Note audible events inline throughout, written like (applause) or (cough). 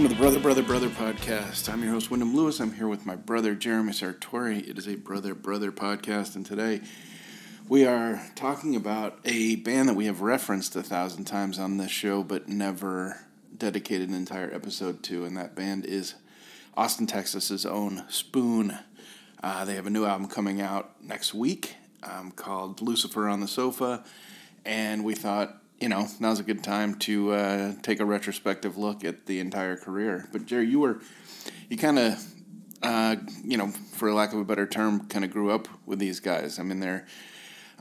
Welcome to the Brother, Brother, Brother podcast. I'm your host, Wyndham Lewis. I'm here with my brother, Jeremy Sartori. It is a Brother, Brother podcast, and today we are talking about a band that we have referenced a thousand times on this show, but never dedicated an entire episode to, and that band is Austin, Texas's own Spoon. Uh, they have a new album coming out next week um, called Lucifer on the Sofa, and we thought you know, now's a good time to uh, take a retrospective look at the entire career. But Jerry, you were, you kind of, uh, you know, for lack of a better term, kind of grew up with these guys. I mean, they're,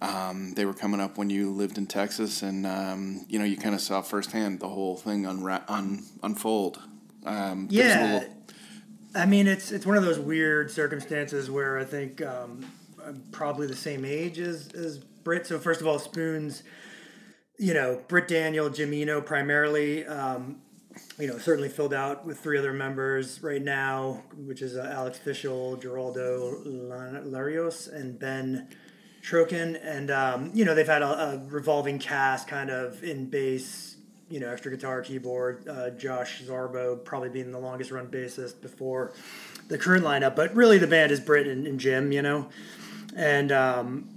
um, they were coming up when you lived in Texas, and um, you know, you kind of saw firsthand the whole thing unra- un- unfold. Um, yeah, little... I mean, it's it's one of those weird circumstances where I think um, I'm probably the same age as as Britt. So first of all, Spoons you know, Britt Daniel, Jim Eno primarily, um, you know, certainly filled out with three other members right now, which is uh, Alex Fischel, Gerardo Larios, and Ben Trokan. And, um, you know, they've had a, a, revolving cast kind of in bass, you know, extra guitar, keyboard. Uh, Josh Zarbo probably being the longest run bassist before the current lineup. But really the band is Britt and, and Jim, you know. And, um,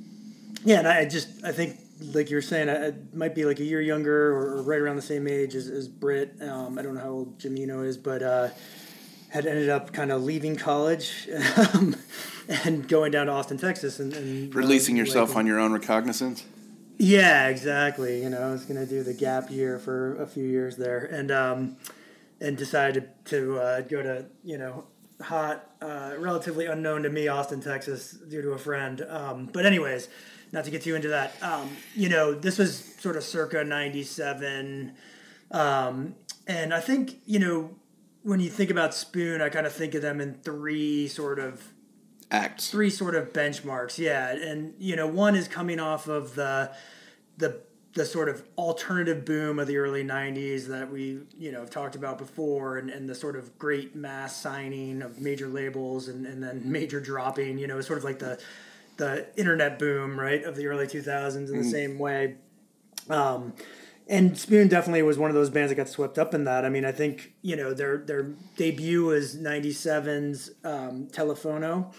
yeah, and I just, I think like you were saying, I, might be like a year younger or, right around the same age as, as Britt. Um, I don't know how old Jim Eno is, but uh, had ended up kind of leaving college (laughs) um, and going down to Austin, Texas, and, and uh, releasing uh, yourself like, on your own recognizance. Yeah, exactly. You know, I was gonna do the gap year for a few years there, and um, and decided to uh, go to you know hot, uh, relatively unknown to me, Austin, Texas, due to a friend. Um, but anyways, not to get too into that. Um, you know, this was sort of circa '97, um, and I think you know when you think about Spoon, I kind of think of them in three sort of acts, three sort of benchmarks. Yeah, and you know, one is coming off of the the the sort of alternative boom of the early 90s that we you know have talked about before and, and the sort of great mass signing of major labels and, and then major dropping you know sort of like the the internet boom, right, of the early 2000s in the mm. same way. Um, and Spoon definitely was one of those bands that got swept up in that. I mean, I think you know their their debut was '97's um, Telephono,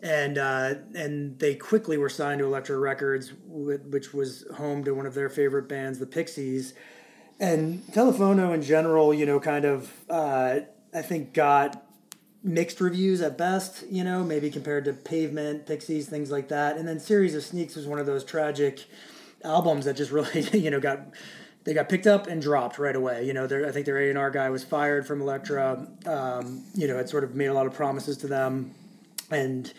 and uh, and they quickly were signed to Elektra Records, which was home to one of their favorite bands, the Pixies. And Telephono in general, you know, kind of uh, I think got mixed reviews at best, you know, maybe compared to Pavement, Pixies, things like that. And then Series of Sneaks was one of those tragic albums that just really, (laughs) you know, got they got picked up and dropped right away. You know, I think their A and R guy was fired from Elektra. Um, you know, had sort of made a lot of promises to them, and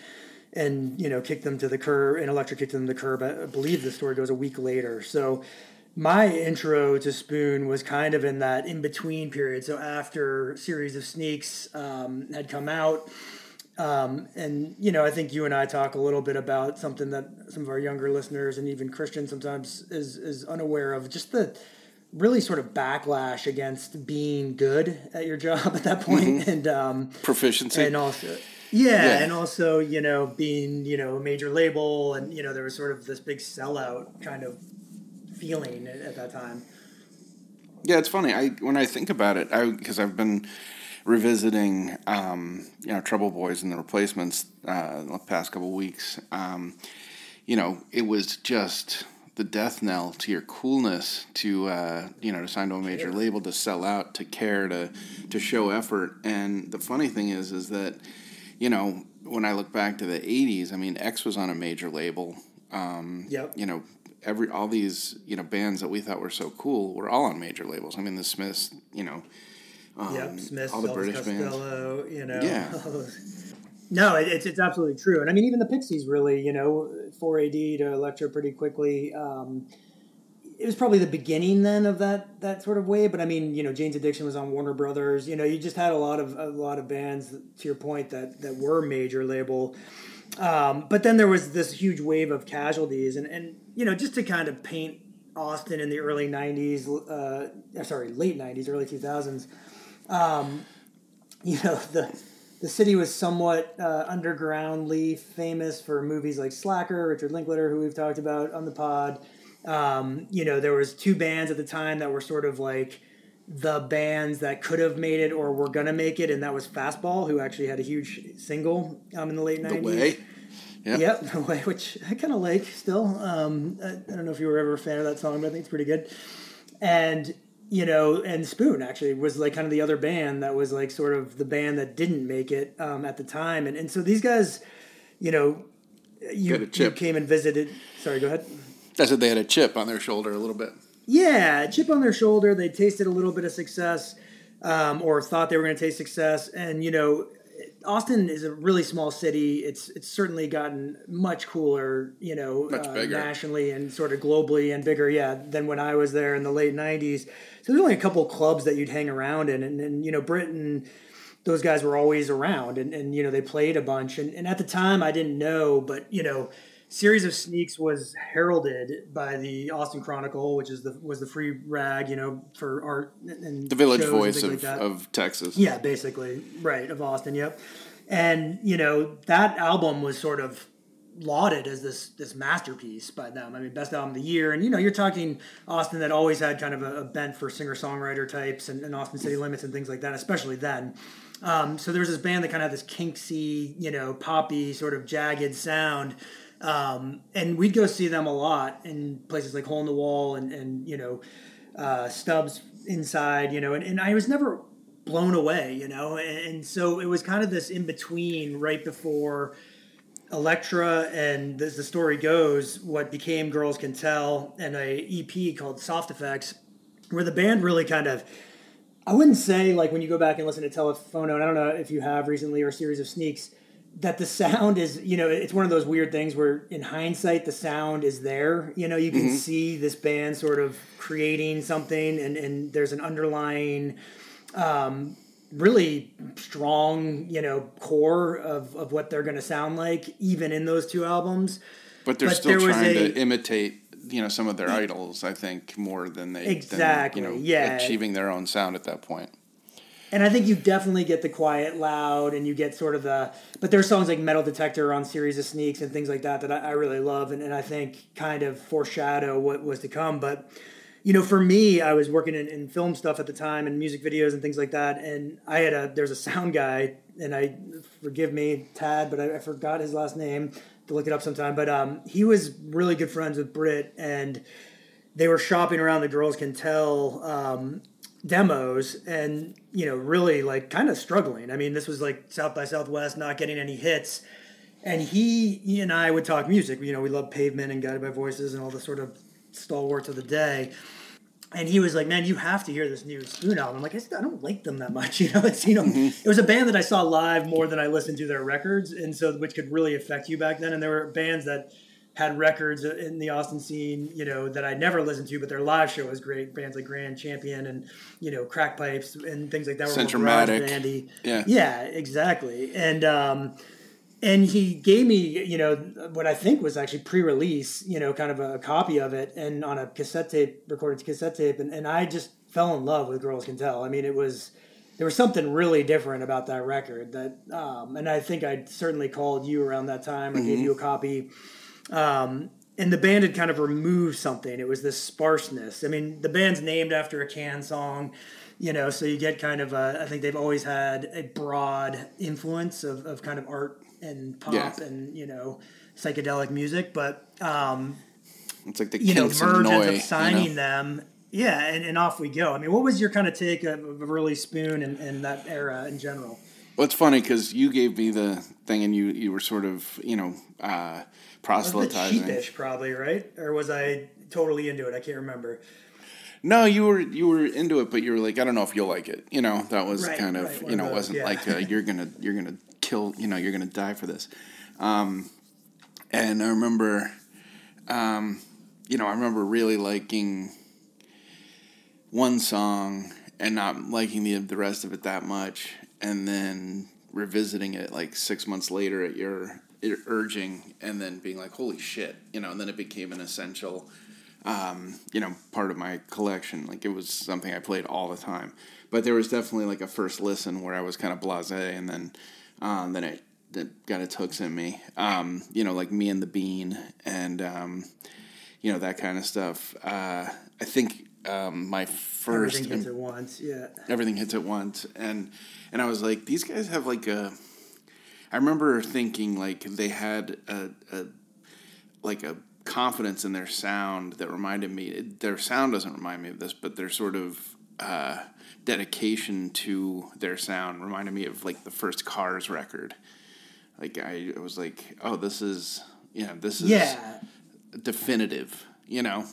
and you know kicked them to the curb. And Elektra kicked them to the curb. I believe the story goes a week later. So my intro to Spoon was kind of in that in between period. So after series of sneaks um, had come out, um, and you know, I think you and I talk a little bit about something that some of our younger listeners and even Christians sometimes is is unaware of. Just the really sort of backlash against being good at your job (laughs) at that point. Mm-hmm. and um, proficiency, and also. Yeah, yeah, and also you know being you know a major label, and you know there was sort of this big sellout kind of feeling at that time. Yeah, it's funny. I when I think about it, I because I've been revisiting, um, you know, Trouble Boys and the Replacements uh, the past couple weeks. Um, you know, it was just the death knell to your coolness to uh, you know to sign to a major label to sell out to care to to show effort and the funny thing is is that you know when I look back to the 80s I mean X was on a major label um, yep. you know every all these you know bands that we thought were so cool were all on major labels. I mean, the Smiths, you know, um, yep, Smiths, all the Elvis British Costello, bands, you know, yeah. (laughs) no, it, it's it's absolutely true, and I mean even the Pixies really, you know, four AD to Elektra pretty quickly. Um, it was probably the beginning then of that that sort of way, but I mean, you know, Jane's Addiction was on Warner Brothers. You know, you just had a lot of a lot of bands to your point that that were major label. Um, but then there was this huge wave of casualties, and, and you know, just to kind of paint Austin in the early '90s, uh, sorry, late '90s, early 2000s. Um, you know, (laughs) the the city was somewhat uh, undergroundly famous for movies like Slacker, Richard Linklater, who we've talked about on the pod. Um, you know, there was two bands at the time that were sort of like the bands that could have made it or were gonna make it, and that was Fastball, who actually had a huge single um, in the late nineties. Yep. (laughs) Yep, the way which I kind of like still. Um, I, I don't know if you were ever a fan of that song, but I think it's pretty good. And you know, and Spoon actually was like kind of the other band that was like sort of the band that didn't make it um, at the time, and and so these guys, you know, you, you came and visited. Sorry, go ahead. I said they had a chip on their shoulder a little bit. Yeah, chip on their shoulder. They tasted a little bit of success, um, or thought they were going to taste success. And you know, Austin is a really small city. It's it's certainly gotten much cooler, you know, uh, nationally and sort of globally and bigger. Yeah, than when I was there in the late '90s. So there's only a couple clubs that you'd hang around in, and, and you know, Britain. Those guys were always around, and, and you know they played a bunch. And, and at the time, I didn't know, but you know, series of sneaks was heralded by the Austin Chronicle, which is the was the free rag, you know, for art and The village voice of, like of Texas. yeah, basically, right of Austin. Yep, and you know that album was sort of lauded as this this masterpiece by them. I mean, best album of the year, and you know, you're talking Austin that always had kind of a, a bent for singer songwriter types and, and Austin City Limits and things like that, especially then. Um, so there was this band that kind of had this kinksy, you know, poppy sort of jagged sound. Um, and we'd go see them a lot in places like Hole in the Wall and, and you know, uh, Stubbs inside, you know, and, and I was never blown away, you know, and, and so it was kind of this in between right before Elektra and as the story goes, what became Girls Can Tell and a EP called Soft Effects, where the band really kind of I wouldn't say like when you go back and listen to Telephono, and I don't know if you have recently or a series of sneaks, that the sound is, you know, it's one of those weird things where in hindsight the sound is there. You know, you can see this band sort of creating something and, and there's an underlying um, really strong, you know, core of, of what they're gonna sound like, even in those two albums. But they're But still trying a- to imitate, you know, some of their idols. I think more than they Exactly, than, you know, yeah. achieving their own sound at that point. And I think you definitely get the quiet, loud, and you get sort of the. But there's songs like Metal Detector on Series of Sneaks and things like that that I, I really love, and, and I think kind of foreshadow what was to come. But you know, for me, I was working in, in film stuff at the time and music videos and things like that, and I had a there's a sound guy, and I forgive me, Tad, but I, I forgot his last name to look it up sometime. But um, he was really good friends with Britt, and they were shopping around the girls can tell um, demos and you know really like kind of struggling. I mean this was like south by southwest not getting any hits. And he, he and i would talk music. You know we love pavement and guided by voices and all the sort of stalwarts of the day. And he was like man you have to hear this new spoon album. I'm like i, I don't like them that much (laughs) you know it's you know mm-hmm. it was a band that i saw live more than i listened to their records and so which could really affect you back then. And there were bands that had records in the Austin scene, you know, that I never listened to, but their live show was great. Bands like Grand Champion and you know Crack Pipes and things like that. were Centromatic. bandy. Yeah. yeah, exactly. And um, and he gave me, you know, what I think was actually pre-release, you know, kind of a copy of it, and on a cassette tape, recorded cassette tape, and, and I just fell in love with Girls Can Tell. I mean, it was there was something really different about that record that, um, and I think I certainly called you around that time or gave you a copy um, and the band had kind of removed something. It was this sparseness. I mean, the band's named after a Can song, you know, so you get kind of a, I think they've always had a broad influence of, of kind of art and pop Yeah. and, you know, psychedelic music. But, um, It's like the you know, Merge ends up signing you know? them. Yeah, and, and off we go. I mean, what was your kind of take of, of early Spoon and, and that era in general? Well, it's funny because you gave me the thing, and you you were sort of you know uh, I was a bit proselytizing. sheepish, probably, right? Or was I totally into it? I can't remember. No, you were you were into it, but you were like, I don't know if you'll like it. You know, that was Right, kind of right, you know, it wasn't yeah. like uh, you're gonna you're gonna kill. You know, you're gonna die for this. Um, and I remember, um, you know, I remember really liking one song and not liking the the rest of it that much, and then revisiting it like six months later at your urging, and then being like, holy shit, you know, and then it became an essential um, you know, part of my collection. Like it was something I played all the time. But there was definitely like a first listen where I was kind of blasé, and then um, then it, it got its hooks in me. Um, you know, like me and the Bean, and um, you know that kind of stuff. Uh, I think um, my first Everything hits at once. Yeah. everything hits at once and and i was like these guys have like a i remember thinking like they had a, a like a confidence in their sound that reminded me their sound doesn't remind me of this but their sort of uh, dedication to their sound reminded me of like the first cars record like i, I was like oh this is yeah this is Yeah. definitive you know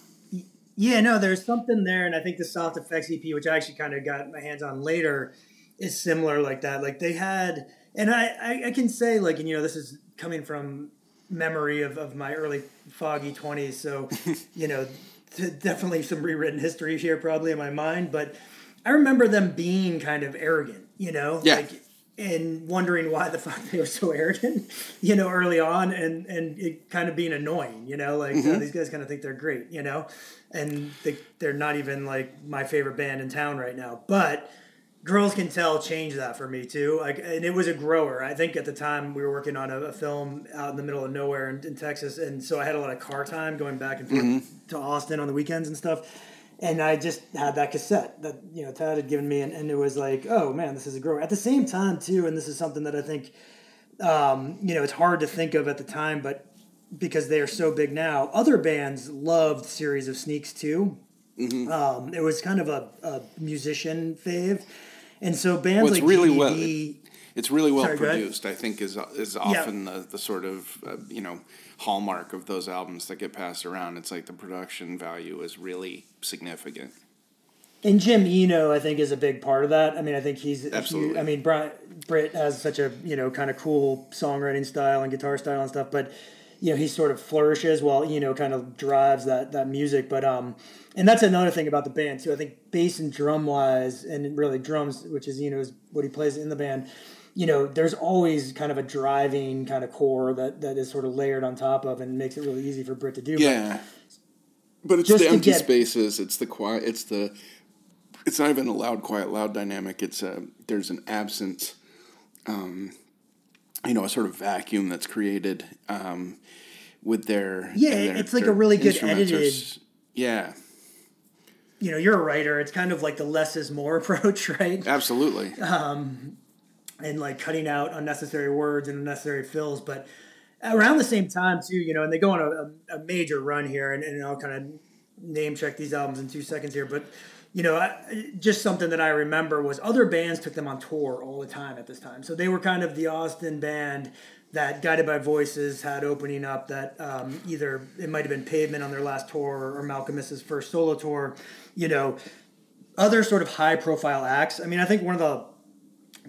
Yeah, no, there's something there, and I think the Soft Effects EP, which I actually kind of got my hands on later, is similar like that. Like they had, and I, I, can say like, and you know, this is coming from memory of, of my early foggy 20s, so (laughs) you know, definitely some rewritten history here probably in my mind, but I remember them being kind of arrogant, you know, Yeah. like and wondering why the fuck they were so (laughs) arrogant, you know, early on, and and it kind of being annoying, you know, like Mm-hmm. oh, these guys kind of think they're great, you know, and they, they're not even like my favorite band in town right now. But girls can tell changed that for me too, like, and it was a grower. I think at the time we were working on a, a film out in the middle of nowhere in, in Texas, and so I had a lot of car time going back and forth Mm-hmm. to Austin on the weekends and stuff. And I just had that cassette that you know Tad had given me, and, and it was like, oh man, this is a grower. At the same time, too, and this is something that I think, um, you know, it's hard to think of at the time, but because they are so big now, other bands loved Series of Sneaks too. Mm-hmm. Um, it was kind of a, a musician fave, and so bands Well, it's like really GDD, well- It's really well Sorry, produced. I think is is often the, the sort of uh, you know hallmark of those albums that get passed around. It's like the production value is really significant. And Jim Eno, I think, is a big part of that. I mean, I think he's Absolutely. I mean, Bri- Britt has such a you know kind of cool songwriting style and guitar style and stuff, but you know he sort of flourishes while you know kind of drives that that music. But um, and that's another thing about the band too. I think bass and drum wise, and really drums, which is you know is what he plays in the band. You know, there's always kind of a driving kind of core that, that is sort of layered on top of and makes it really easy for Britt to do. Yeah, but it's the empty get- spaces. It's the quiet. It's the. It's not even a loud, quiet, loud dynamic. It's a there's an absence. Um, you know, a sort of vacuum that's created um, with their Yeah, their- it's like a really good are edited- yeah, you know, you're a writer. It's kind of like the less is more (laughs) approach, right? absolutely. Um and like cutting out unnecessary words and unnecessary fills. But around the same time too, you know, and they go on a, a, a major run here, and, and I'll kind of name check these albums in two seconds here, but. You know, I, just something that I remember was other bands took them on tour all the time at this time. So they were kind of the Austin band that Guided by Voices had opening up. That um, either it might have been Pavement on their last tour or Malcolm Malkmus's first solo tour. You know, other sort of high profile acts. I mean, I think one of the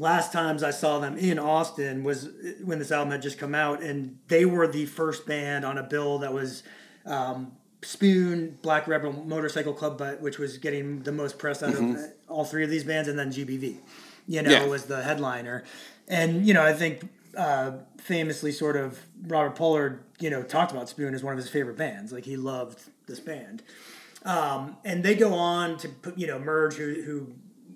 last times I saw them in Austin was when this album had just come out, and they were the first band on a bill that was um, Spoon, Black Rebel Motorcycle Club, but which was getting the most press out of all three of these bands, and then GBV, you know, Yeah. was the headliner, and you know, I think. Uh, famously, sort of, Robert Pollard, you know, talked about Spoon as one of his favorite bands. Like he loved this band, um, and they go on to put, you know, merge who who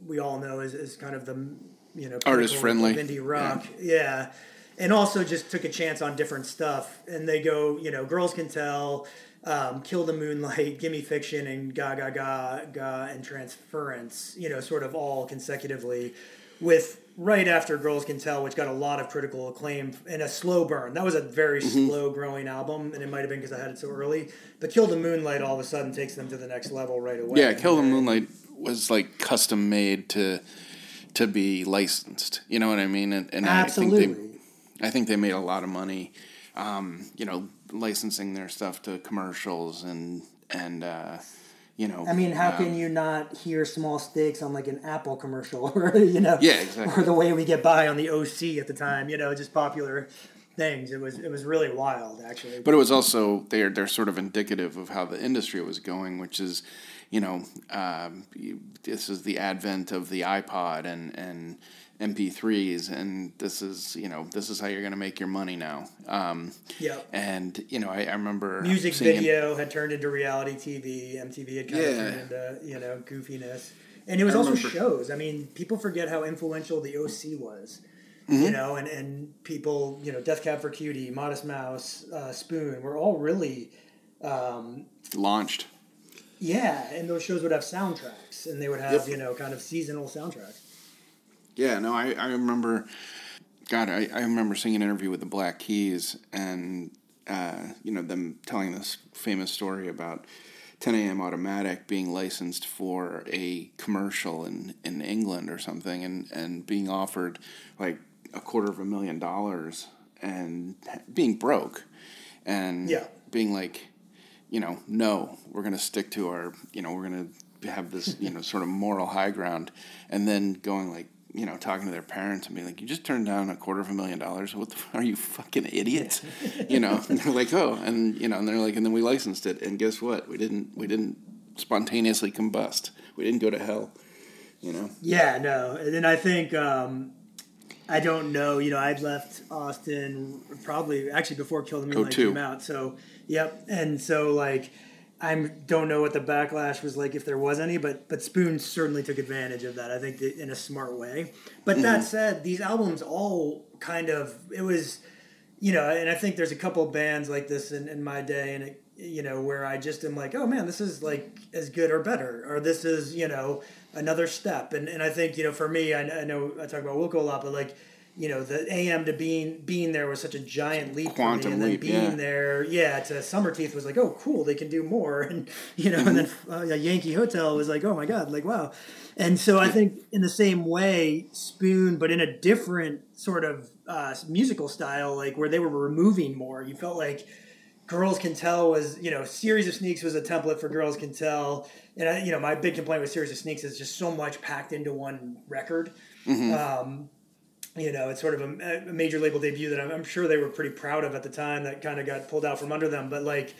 we all know is, is kind of the you know Artist friendly. indie rock, yeah. and also just took a chance on different stuff. And they go, you know, girls can tell, um, kill the moonlight, (laughs) gimme fiction, and ga ga ga ga and transference, you know, sort of all consecutively, with right after girls can tell, which got a lot of critical acclaim and a slow burn. That was a very Mm-hmm. slow growing album, and it might have been because I had it so early. But kill the moonlight all of a sudden takes them to the next level right away. Yeah, Kill the Moonlight was like custom made to to be licensed. You know what I mean? And, and I think Absolutely. they, I think they made a lot of money. Um, you know, licensing their stuff to commercials and and uh, you know. I mean, how um, can you not hear small stakes on like an Apple commercial (laughs) or you know? Yeah, exactly. Or the way we get by on the OC at the time, you know, just popular things. It was it was really wild, actually. But it was also they're they're sort of indicative of how the industry was going, which is, you know, um, this is the advent of the iPod and and MP3s, and this is you know this is how you're going to make your money now. Um, yeah. and you know, I, I remember Music video had turned into reality TV. MTV had kind of turned into you know goofiness, and it was I also remember- shows. I mean, people forget how influential the OC was. Mm-hmm. You know, and, and people, you know, Death Cab for Cutie, Modest Mouse, uh, Spoon, were all really um, launched. Yeah, and those shows would have soundtracks, and they would have Yep. you know kind of seasonal soundtracks. Yeah, no, I, I remember, God, I, I remember seeing an interview with the Black Keys and, uh, you know, them telling this famous story about 10 a.m. Automatic being licensed for a commercial in, in England or something and, and being offered like a quarter of a million dollars and being broke and Yeah. being like, you know, no, we're going to stick to our, you know, we're going to have this, you know, sort of moral high ground, and then going like, you know, talking to their parents and being like, you just turned down a quarter of a million dollars. What the, f- are you fucking idiots? (laughs) you know, and they're like, oh, and you know, and they're like, and then we licensed it, and guess what? We didn't, we didn't spontaneously combust. We didn't go to hell. You know. Yeah, no, and then I think um, I don't know. You know, I'd left Austin probably actually before Kill the Moonlight 02. came out. So, yep, and so like. I don't know what the backlash was like if there was any, but but Spoon certainly took advantage of that. I think in a smart way. But that mm-hmm. said, these albums all kind of it was, you know, and I think there's a couple bands like this in, in my day, and it, you know, where I just am like, oh man, this is like as good or better, or this is you know another step. And and I think you know for me, I, I know I talk about Wilco a lot, but like. You know, the AM to being being there was such a giant leap Quantum for me, and then leap, being yeah. there, yeah, to Summerteeth was like, oh, cool, they can do more, (laughs) and you know, and then uh, Yankee Hotel was like, oh my god, like wow, and so I think in the same way, Spoon, but in a different sort of uh, musical style, like where they were removing more, you felt like Girls Can Tell was, you know, Series of Sneaks was a template for Girls Can Tell. And, I, you know, my big complaint with Series of Sneaks is just so much packed into one record. Um, you know, it's sort of a, a major label debut that I'm, I'm sure they were pretty proud of at the time that kind of got pulled out from under them. But, like,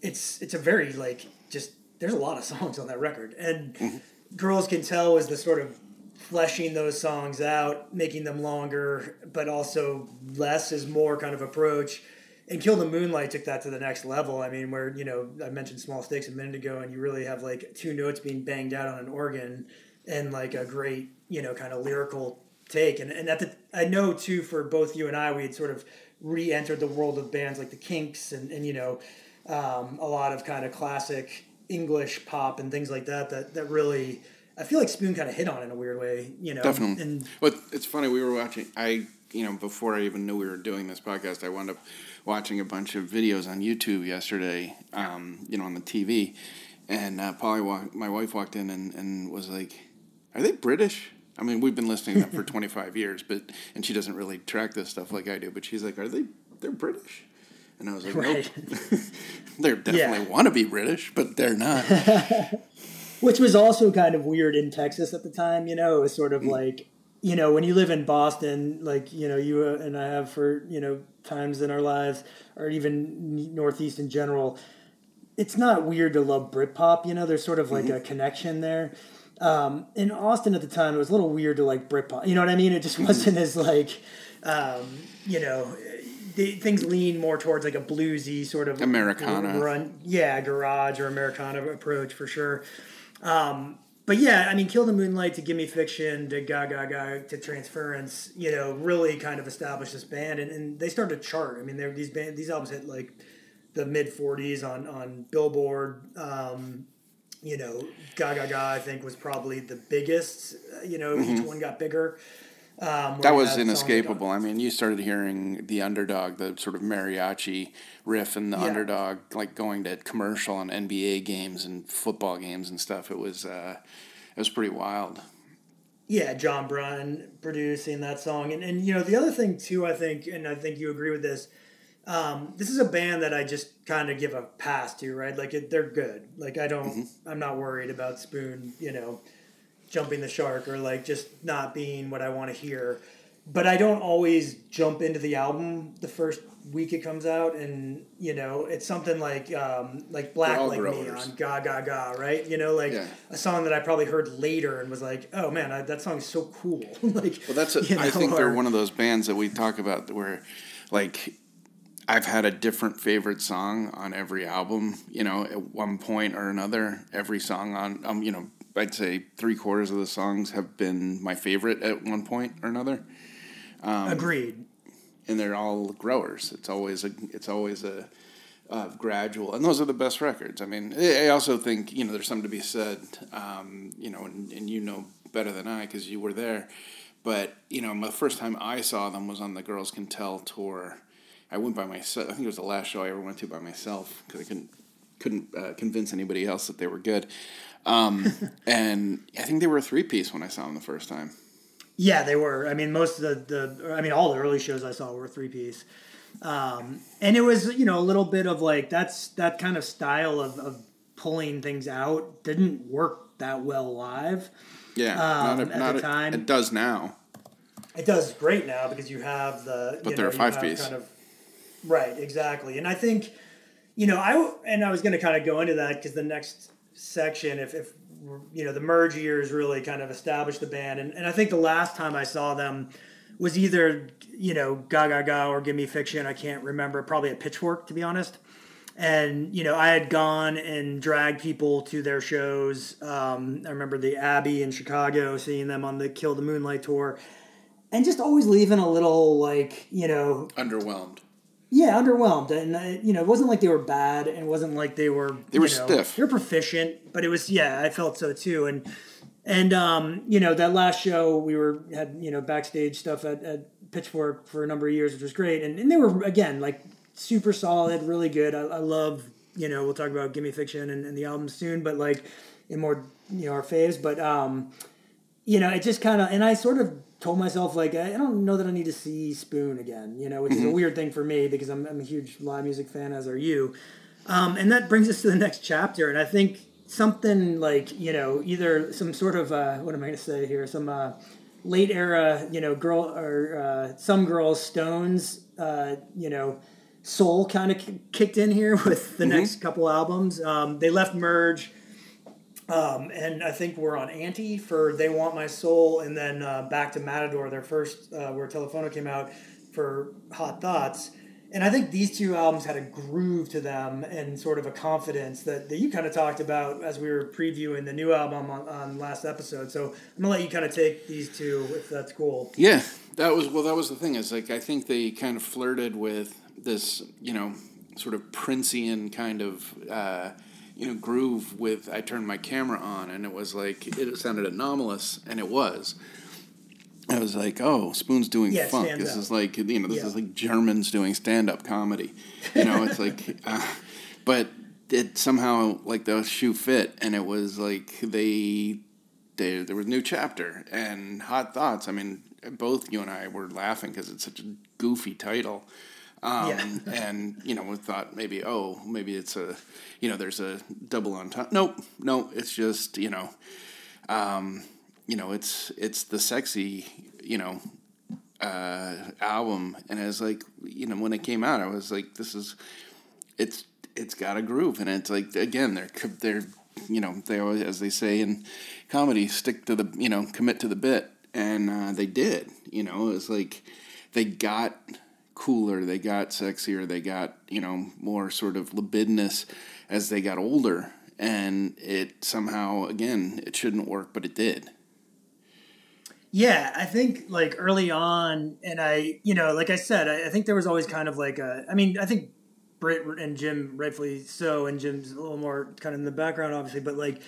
it's it's a very, like, just, there's a lot of songs on that record. And mm-hmm. Girls Can Tell was the sort of fleshing those songs out, making them longer, but also less is more kind of approach. And Kill the Moonlight took that to the next level. I mean, where, you know, I mentioned Small Stakes a minute ago, and you really have like two notes being banged out on an organ and like a great, you know, kind of lyrical take. And, and at the, I know too, for both you and I, we had sort of re entered the world of bands like the Kinks and, and you know, um, a lot of kind of classic English pop and things like that, that, that really, I feel like Spoon kind of hit on in a weird way, you know. Definitely. And But it's funny. We were watching. I you know before I even knew we were doing this podcast, I wound up watching a bunch of videos on YouTube yesterday. Um, you know, on the TV, and uh, Polly, walk, my wife, walked in and, and was like, "Are they British?" I mean, we've been listening to them for (laughs) twenty five years, but and she doesn't really track this stuff like I do. But she's like, "Are they? They're British." And I was like, Right. "Nope, (laughs) they're definitely want to be British, but they're not." (laughs) which was also kind of weird in Texas at the time. You know, it was sort of mm. like, you know, when you live in Boston, like you know, you and I have for you know times in our lives, or even Northeast in general. It's not weird to love Britpop. You know, there's sort of like mm-hmm. a connection there. Um, in Austin at the time, it was a little weird to like Britpop. You know what I mean? It just wasn't as like, um, you know. The, things lean more towards like a bluesy sort of Americana. run, yeah, garage or Americana approach for sure. Um, but yeah, I mean, Kill the Moonlight to Gimme Fiction to Ga Ga Ga to Transference, you know, really kind of established this band, and, and they started to chart. I mean, these band, these albums hit like the mid '40s on on Billboard. Um, you know, Ga Ga I think was probably the biggest. uh, You know, each one got bigger. Um, Mm-hmm. That was had songs like inescapable. I mean, you started hearing the underdog, the sort of mariachi riff, and the Yeah. underdog like going to commercial on NBA games and football games and stuff. It was uh, it was pretty wild. yeah, Jon Brion producing that song, and and you know the other thing too, I think, and I think you agree with this. Um, this is a band that I just kind of give a pass to, right? Like it, they're good. Like I don't, I'm not worried about Spoon, you know, jumping the shark or like just not being what I want to hear. But I don't always jump into the album the first week it comes out, and you know, it's something like um, like Black Like Me growers. on Ga Ga Ga, right? You know, like Yeah. a song that I probably heard later and was like, oh man, I, that song is so cool. (laughs) like, Well, that's a, I know, think they're one of those bands that we talk about where, like, I've had a different favorite song on every album. You know, at one point or another, every song on um, you know, I'd say three quarters of the songs have been my favorite at one point or another. Agreed. and they're all growers. It's always a it's always a uh, gradual, and those are the best records. I mean, I also think you know there's something to be said, um, you know, and, and you know better than I because you were there. But you know, my first time I saw them was on the Girls Can Tell tour. I went by myself. I think it was the last show I ever went to by myself because I couldn't couldn't uh, convince anybody else that they were good. Um, (laughs) and I think they were a three piece when I saw them the first time. Yeah, they were. I mean, most of the, the I mean, all the early shows I saw were three piece. Um, and it was, you know, a little bit of like, that's that kind of style of, of pulling things out didn't work that well live. Yeah, um, not a, at not the a- time. it does now. It does great now because you have the. But you they're know, a five piece. Kind of, right, exactly, and I think, you know, I and I was going to kind of go into that because the next section, if if you know, the merge years really kind of established the band, and and I think the last time I saw them was either you know Ga Ga Ga or Give Me Fiction. I can't remember. Probably a Pitchfork, to be honest. And you know, I had gone and dragged people to their shows. Um, I remember the Abbey in Chicago, seeing them on the Kill the Moonlight tour, and just always leaving a little like you know, Underwhelmed. Yeah, underwhelmed. And uh, you know, it wasn't like they were bad, and it wasn't like they were They were you know, stiff. They were proficient, but it was yeah, I felt so too. And and um, you know, that last show we were had you know backstage stuff at, at Pitchfork for a number of years, which was great. And and they were again like super solid, really good. I, I love you know we'll talk about Gimme Fiction and, and the album soon, but like in more you know our faves. But um, you know, it just kind of, and I sort of told myself like I don't know that I need to see Spoon again, you know, which is a weird thing for me because I'm, I'm a huge live music fan, as are you. Um, and that brings us to the next chapter, and I think something like you know either some sort of uh, what am I going to say here, some uh, late era, you know, girl or uh, some girls Stones, uh, you know. Soul kind of kicked in here (laughs) with the next couple albums. Um, they left Merge, um, and I think we're on Anti for They Want My Soul, and then uh, back to Matador, their first, uh, where Telephono came out for Hot Thoughts. And I think these two albums had a groove to them and sort of a confidence that, that you kind of talked about as we were previewing the new album on, on last episode. So I'm going to let you kind of take these two if that's cool. Yeah, that was well. That was the thing. Is like I think they kind of flirted with this, you know, sort of Princian kind of, uh, you know, groove. With I turned my camera on, and it was like it sounded anomalous, and it was. I was like, oh, Spoon's doing Yeah, funk. This out. is like you know, this Yeah. is like Germans doing stand up comedy. You know, it's like, (laughs) uh, but it somehow like the shoe fit, and it was like they they, there was a new chapter and hot thoughts. I mean, both you and I were laughing because it's such a goofy title. Um, Yeah. (laughs) and you know, we thought maybe, oh, maybe it's a, you know, there's a double on top. Nope, no, it's just you know, um, you know, it's it's the sexy, you know, uh, album, and it was like, you know, when it came out, I was like, this is, it's it's got a groove, and it's like again, they're they're, you know, they always, as they say in comedy, stick to the, you know, commit to the bit, and uh, they did. You know, it was like they got cooler, they got sexier, they got you know more sort of libidinous as they got older, and it somehow again it shouldn't work, but it did. Yeah, I think like early on, and I, you know, like I said, I, I think there was always kind of like a. I mean, I think Britt and Jim, rightfully so, and Jim's a little more kind of in the background, obviously, but like.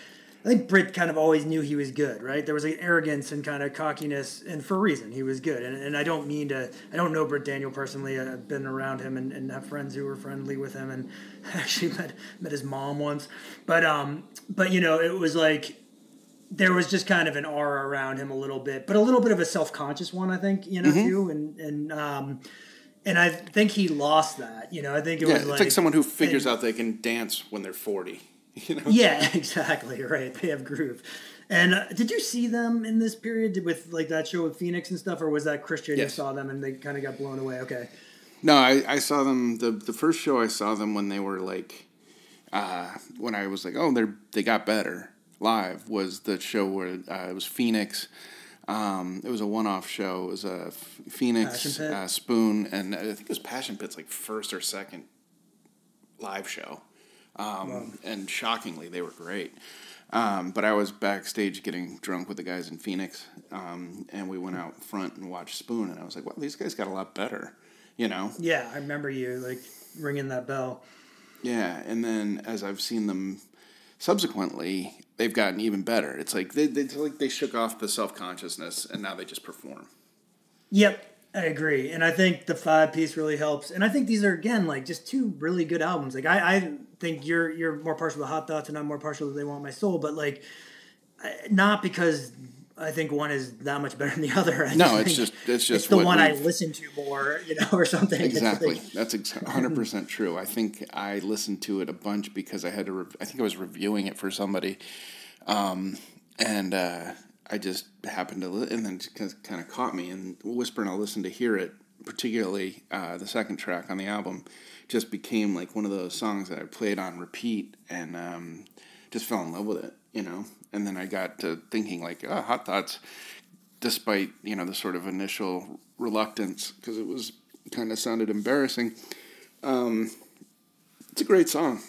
I think Britt kind of always knew he was good, right? There was like arrogance and kind of cockiness, and for a reason, he was good. And, and I don't mean to, I don't know Britt Daniel personally. I've been around him and, and have friends who were friendly with him, and (laughs) actually met met his mom once. But um, but you know, it was like there was just kind of an aura around him a little bit, but a little bit of a self conscious one, I think, you know, Mm-hmm. too. And and um, and I think he lost that. You know, I think it Yeah, was it's like, like, someone who figures and- out they can dance when they're forty. (laughs) You know. Yeah, (laughs) exactly. Right. They have groove. And uh, did you see them in this period with like that show with Phoenix and stuff, or was that Christian Yes. who saw them and they kind of got blown away? Okay. No, I, I saw them the the first show I saw them when they were like uh, when I was like, oh, they're they got better live was the show where uh, it was Phoenix. Um, it was a one off show. It was a Phoenix uh, Spoon, and I think it was Passion Pit's like first or second live show. Um, And shockingly, they were great. Um, but I was backstage getting drunk with the guys in Phoenix, um, and we went out front and watched Spoon, and I was like, "Wow, these guys got a lot better," you know. Yeah, I remember you like ringing that bell. Yeah, and then as I've seen them subsequently, they've gotten even better. It's like they, they it's like they shook off the self consciousness and now they just perform. Yep, I agree, and I think the five piece really helps. And I think these are again like just two really good albums. Like I, I think you're you're more partial to Hot Thoughts, and I'm more partial to They Want My Soul. But like, not because I think one is that much better than the other. I (laughs) no, it's just it's just it's the one I listen to more, you know, (laughs) or something. Exactly, like, that's hundred percent true. I think I listened to it a bunch because I had to. Re- I think I was reviewing it for somebody, um, and uh, I just happened to, li- and then kind of caught me. And Whisper and I listened to hear it, particularly uh, the second track on the album, just became like one of those songs that I played on repeat and um, just fell in love with it, you know. And then I got to thinking like, oh, Hot Thoughts, despite you know the sort of initial reluctance because it was kind of sounded embarrassing. Um, it's a great song.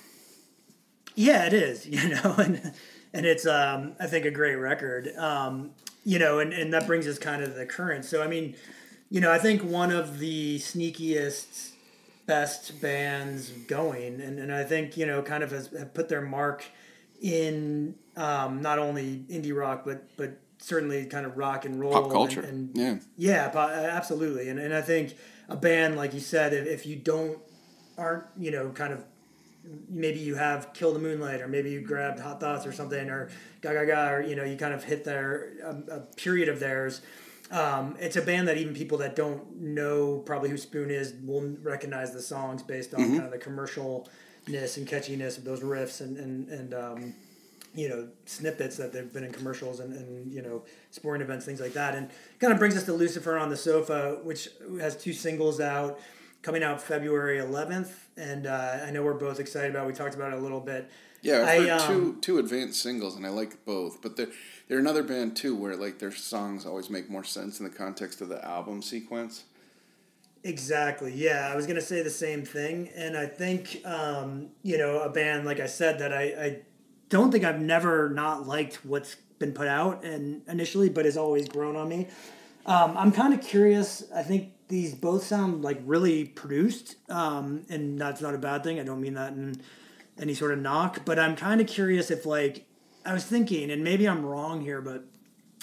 Yeah, it is. (laughs) You know, and and it's um, I think a great record. Um, you know, and, and that brings us kind of the current. So I mean, you know, I think one of the sneakiest, best bands going, and, and I think you know, kind of has have put their mark in um, not only indie rock, but but certainly kind of rock and roll, pop culture. And, and yeah, yeah, absolutely. And and I think a band like you said, if, if you don't aren't you know kind of maybe you have Kill the Moonlight, or maybe you grabbed Hot Thoughts or something, or Gaga Ga, or you know you kind of hit their a, a period of theirs. Um, it's a band that even people that don't know probably who Spoon is will recognize the songs based on mm-hmm. kind of the commercialness and catchiness of those riffs and and and um, you know snippets that they've been in commercials and, and you know sporting events things like that and kind of brings us to lucifer on the sofa which has two singles out coming out February 11th, and uh, I know we're both excited about. It. We talked about it a little bit. Yeah, I've heard um, two two advanced singles, and I like both. But they're they're another band too, where like their songs always make more sense in the context of the album sequence. Exactly. Yeah, I was gonna say the same thing, and I think um, you know a band like I said that I, I don't think I've never not liked what's been put out and initially, but has always grown on me. Um, I'm kind of curious. I think these both sound like really produced, um, and that's not a bad thing. I don't mean that in any sort of knock, but I'm kind of curious if like I was thinking, and maybe I'm wrong here, but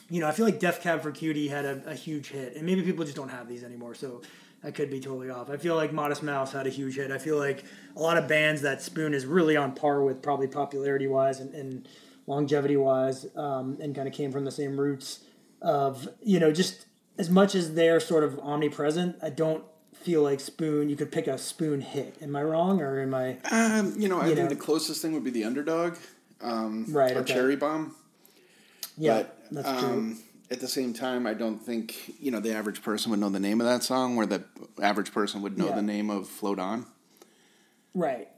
you know, I feel like Death Cab for Cutie had a, a huge hit, and maybe people just don't have these anymore. So I could be totally off. I feel like Modest Mouse had a huge hit. I feel like a lot of bands that Spoon is really on par with, probably popularity wise and, and longevity wise, um, and kind of came from the same roots of you know just as much as they're sort of omnipresent, I don't feel like Spoon. You could pick a Spoon hit. Am I wrong or am I? Um, you know, I you think know? the closest thing would be the Underdog, um, right? Or okay. Cherry Bomb. Yeah, but, that's um, true. At the same time, I don't think you know the average person would know the name of that song, where the average person would know yeah. the name of "Float On." Right.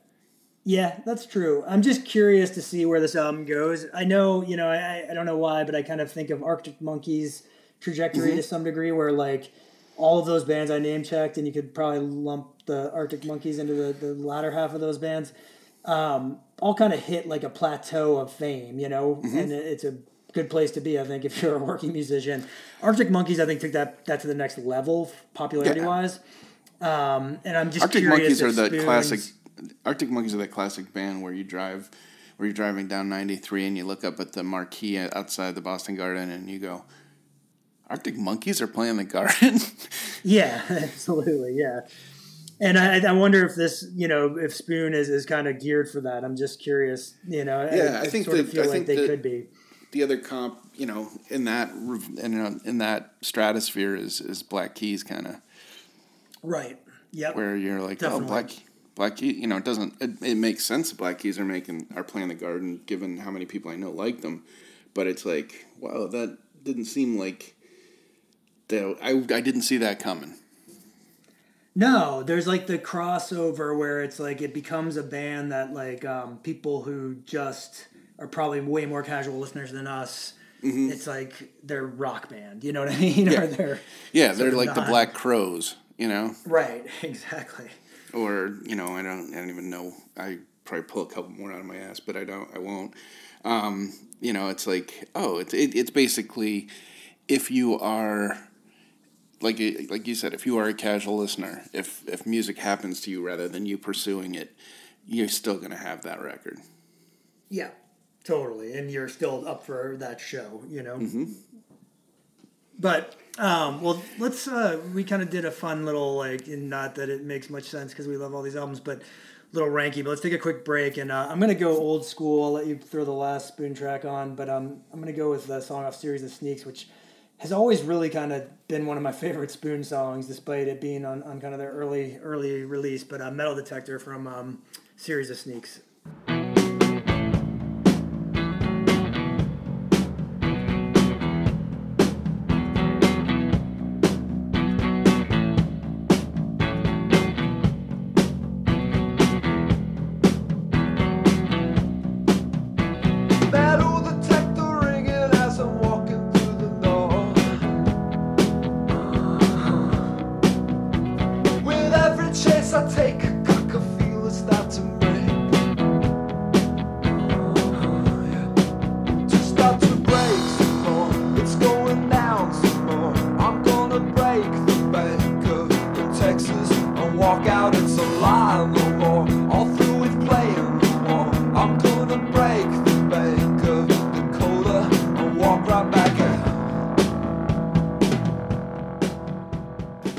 Yeah, that's true. I'm just curious to see where this album goes. I know, you know, I, I don't know why, but I kind of think of Arctic Monkeys trajectory mm-hmm. to some degree where like all of those bands I name checked, and you could probably lump the Arctic Monkeys into the, the latter half of those bands, um, all kind of hit like a plateau of fame, you know, mm-hmm. and it's a good place to be, I think, (laughs) if you're a working musician. Arctic Monkeys, I think, took that that to the next level popularity yeah. wise. Um, and I'm just Arctic Monkeys are the classic. Arctic Monkeys are that classic band where you drive, where you're driving down 93 and you look up at the marquee outside the Boston Garden and you go, Arctic monkeys are playing the garden. (laughs) yeah, (laughs) absolutely. Yeah. And I, I wonder if this, you know, if Spoon is, is kind of geared for that. I'm just curious, you know. Yeah, I, I think sort the, of feel I like they could be. The other comp, you know, in that in, in that stratosphere is is Black Keys kind of. Right. Yep. Where you're like, oh, Definitely. oh, Black Black Keys, you know, it doesn't. It, it makes sense. Black Keys are making are playing the garden, given how many people I know like them, but it's like, wow, that didn't seem like that I I didn't see that coming. No, there's like the crossover where it's like it becomes a band that like um, people who just are probably way more casual listeners than us. Mm-hmm. It's like they're rock band, you know what I mean? (laughs) Yeah, they're yeah, they're like not. the Black Crowes, you know? Right, (laughs) exactly. Or you know, I don't, I don't even know. I probably pull a couple more out of my ass, but I don't, I won't. Um, you know, it's like, oh, it's it, it's basically if you are like like you said, if you are a casual listener, if if music happens to you rather than you pursuing it, you're still gonna have that record. Yeah, totally. And you're still up for that show, you know. Mm-hmm. But um, well, let's. Uh, we kind of did a fun little like, not that it makes much sense because we love all these albums, but little ranky. But let's take a quick break, and uh, I'm gonna go old school. I'll let you throw the last spoon track on, but um, I'm gonna go with the song off series of Sneaks, which has always really kind of been one of my favorite Spoon songs, despite it being on, on kind of their early early release. But uh, Metal Detektor from um, series of Sneaks.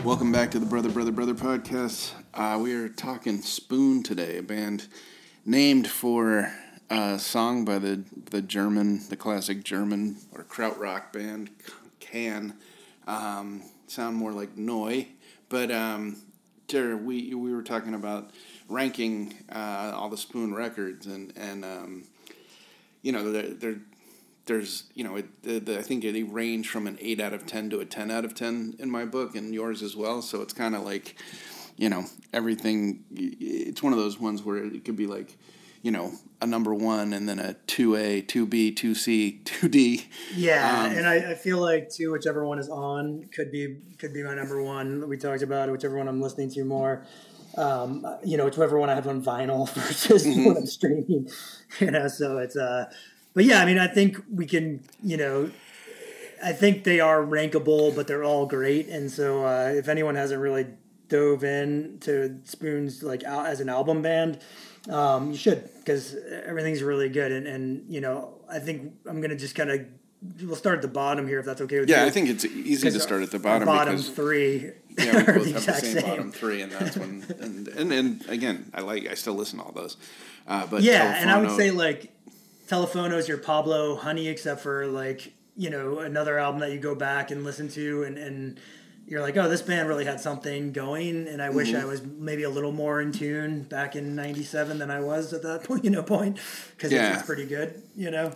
Welcome back to the Brother Brother Brother podcast. Uh, we are talking Spoon today, a band named for a song by the the German, the classic German or krautrock band Can. Um, sound more like Neu!, but um, Jared, we we were talking about ranking uh, all the Spoon records, and and um, you know they're, they're there's you know it, the, the, I think they range from an eight out of ten to a ten out of ten in my book and yours as well. So it's kind of like you know everything. It's one of those ones where it could be like you know a number one and then a two A, two B, two C, two D. Yeah, Um, and I, I feel like too, whichever one is on could be could be my number one. We talked about it, whichever one I'm listening to more. Um, you know, whichever one I have on vinyl (laughs) versus Mm-hmm. what I'm streaming. (laughs) You know, so it's uh, but yeah, I mean, I think we can, you know, I think they are rankable, but they're all great. And so uh, if anyone hasn't really dove in to Spoons like out as an album band, um, you should because everything's really good. And, and you know, I think I'm gonna just kind of we'll start at the bottom here if that's okay with you. Yeah, I think it's easy to start at the bottom bottom because three (laughs) yeah, we both the have the same, same. bottom three, and that's when and, and and again, I like I still listen to all those. Uh, but Yeah, and I would say like Telephono is your Pablo Honey, except for like you know another album that you go back and listen to, and and you're like, oh, this band really had something going, and I wish Mm-hmm. I was maybe a little more in tune back in '97 than I was at that (laughs) point, you know, point because Yeah. it's, it's pretty good, you know.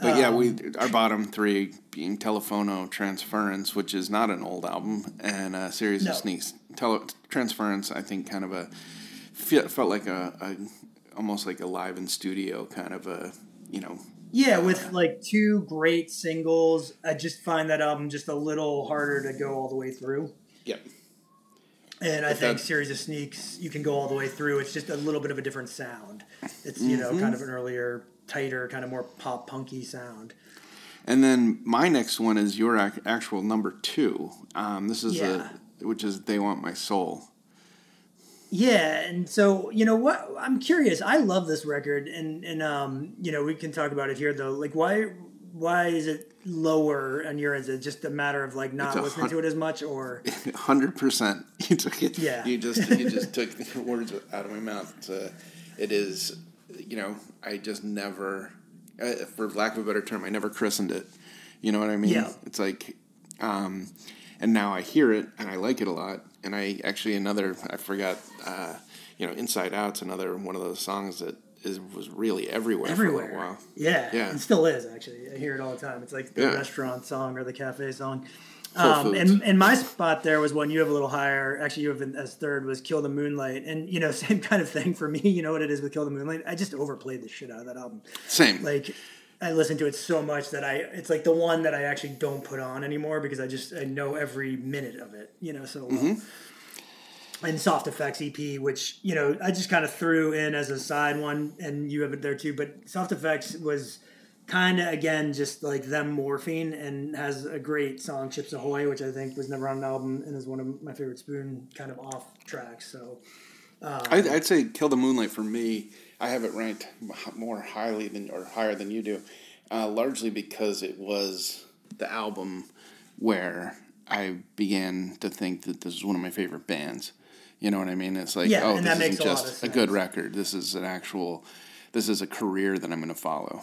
But yeah, Um, we our bottom three being Telephono Transference, which is not an old album, and a series No. of sneaks. Tele- Transference, I think, kind of a felt like a, a almost like a live in studio kind of a you know Yeah, with like two great singles, I just find that album just a little harder to go all the way through. yep And I But think that- series of sneaks you can go all the way through. It's just a little bit of a different sound. It's you know Mm-hmm. kind of an earlier, tighter, kind of more pop punky sound. And then my next one is your ac- actual number two. Um, this is Yeah. a which is they want my soul. Yeah, and so you know what? I'm curious. I love this record, and and um, you know we can talk about it here though. Like why why is it lower on your end? Is it just a matter of like not listening to it as much, or (laughs) Hundred percent. (laughs) You took it. Yeah. You just you just (laughs) took the words out of my mouth. It's, uh, it is, you know, I just never, uh, for lack of a better term, I never christened it. You know what I mean? Yeah. It's like, um, and now I hear it and I like it a lot. And I actually another I forgot, uh, you know, Inside Out's another one of those songs that is was really everywhere, for a little while. Yeah, Yeah. and still is actually. I hear it all the time. It's like the Yeah. restaurant song or the cafe song. Um, and, and my spot there was one you have a little higher. Actually, you have it as third was "Kill the Moonlight," and you know, (laughs) same kind of thing for me. You know what it is with "Kill the Moonlight"? I just overplayed the shit out of that album. Same. Like, I listen to it so much that I it's like the one that I actually don't put on anymore because I just I know every minute of it. You know, so. well. And soft effects EP, which you know I just kind of threw in as a side one, and you have it there too. But soft effects was kind of again just like them morphing, and has a great song "Chips Ahoy," which I think was never on an album and is one of my favorite Spoon kind of off tracks. So um. I'd, I'd say Kill the Moonlight for me. I have it ranked more highly than or higher than you do, uh, largely because it was the album where I began to think that this is one of my favorite bands. You know what I mean? It's like, Yeah, oh, this isn't a just a good record. This is an actual, this is a career that I'm going to follow.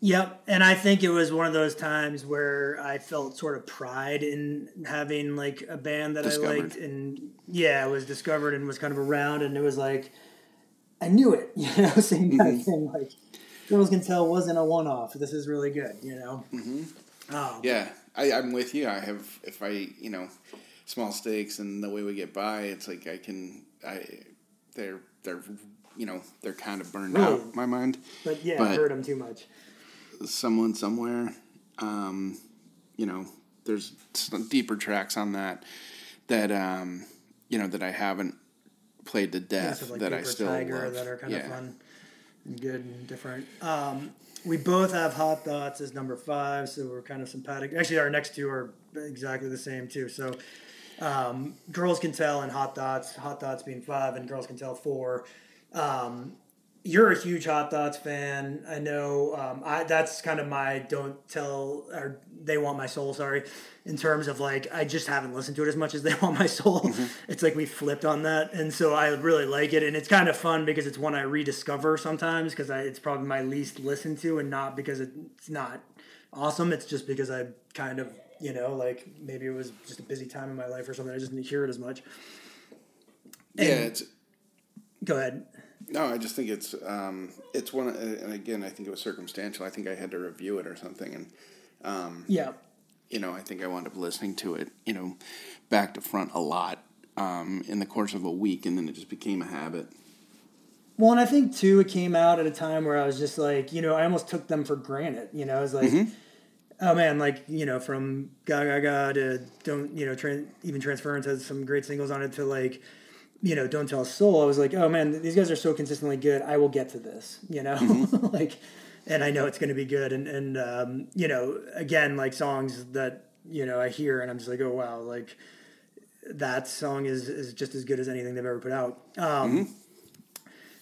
Yep, and I think it was one of those times where I felt sort of pride in having like a band that Discovered. I liked, and yeah, it was discovered and was kind of around, and it was like I knew it, (laughs) you know, same kind of thing. Like girls can tell wasn't a one-off. This is really good, you know. Um, Yeah, I, I'm with you. I have, if I, you know, small stakes and the way we get by, it's like I can, I, they're, they're, you know, they're kind of burned Really? out my mind. but yeah, But- I heard them too much. Someone somewhere, um, you know, there's deeper tracks on that that, um, you know, that I haven't played to Yeah, death so like that I still Tiger love. that are kind yeah. of fun and good and different. Um, we both have Hot Thoughts as number five, so we're kind of sympathetic. Actually, our next two are exactly the same too. So, um, Girls Can Tell and Hot Thoughts. Hot Thoughts being five, and Girls Can Tell four. Um, you're a huge Hot Thoughts fan. I know. Um, I that's kind of my don't tell or they want my soul. Sorry, in terms of like I just haven't listened to it as much as they (laughs) want my soul. It's like we flipped on that, and so I really like it, and it's kind of fun because it's one I rediscover sometimes because it's probably my least listened to, and not because it's not awesome. It's just because I kind of you know like maybe it was just a busy time in my life or something. I just didn't hear it as much. Yeah, it's, Go ahead. no, I just think it's, um, it's one, and again, I think it was circumstantial. I think I had to review it or something, and um, Yeah. You know, I think I wound up listening to it, you know, back to front a lot um, in the course of a week, and then it just became a habit. Well, and I think too, it came out at a time where I was just like, you know, I almost took them for granted. You know, I was like, oh man, like you know, from Gaga Ga Ga to don't, you know, tran even Transference has some great singles on it to like, you know, Don't Tell a Soul. I was like, oh man, these guys are so consistently good. I will get to this. You know, (laughs) like, and I know it's going to be good. And and um, you know, again, like songs that you know I hear and I'm just like, oh wow, like that song is is just as good as anything they've ever put out. Um,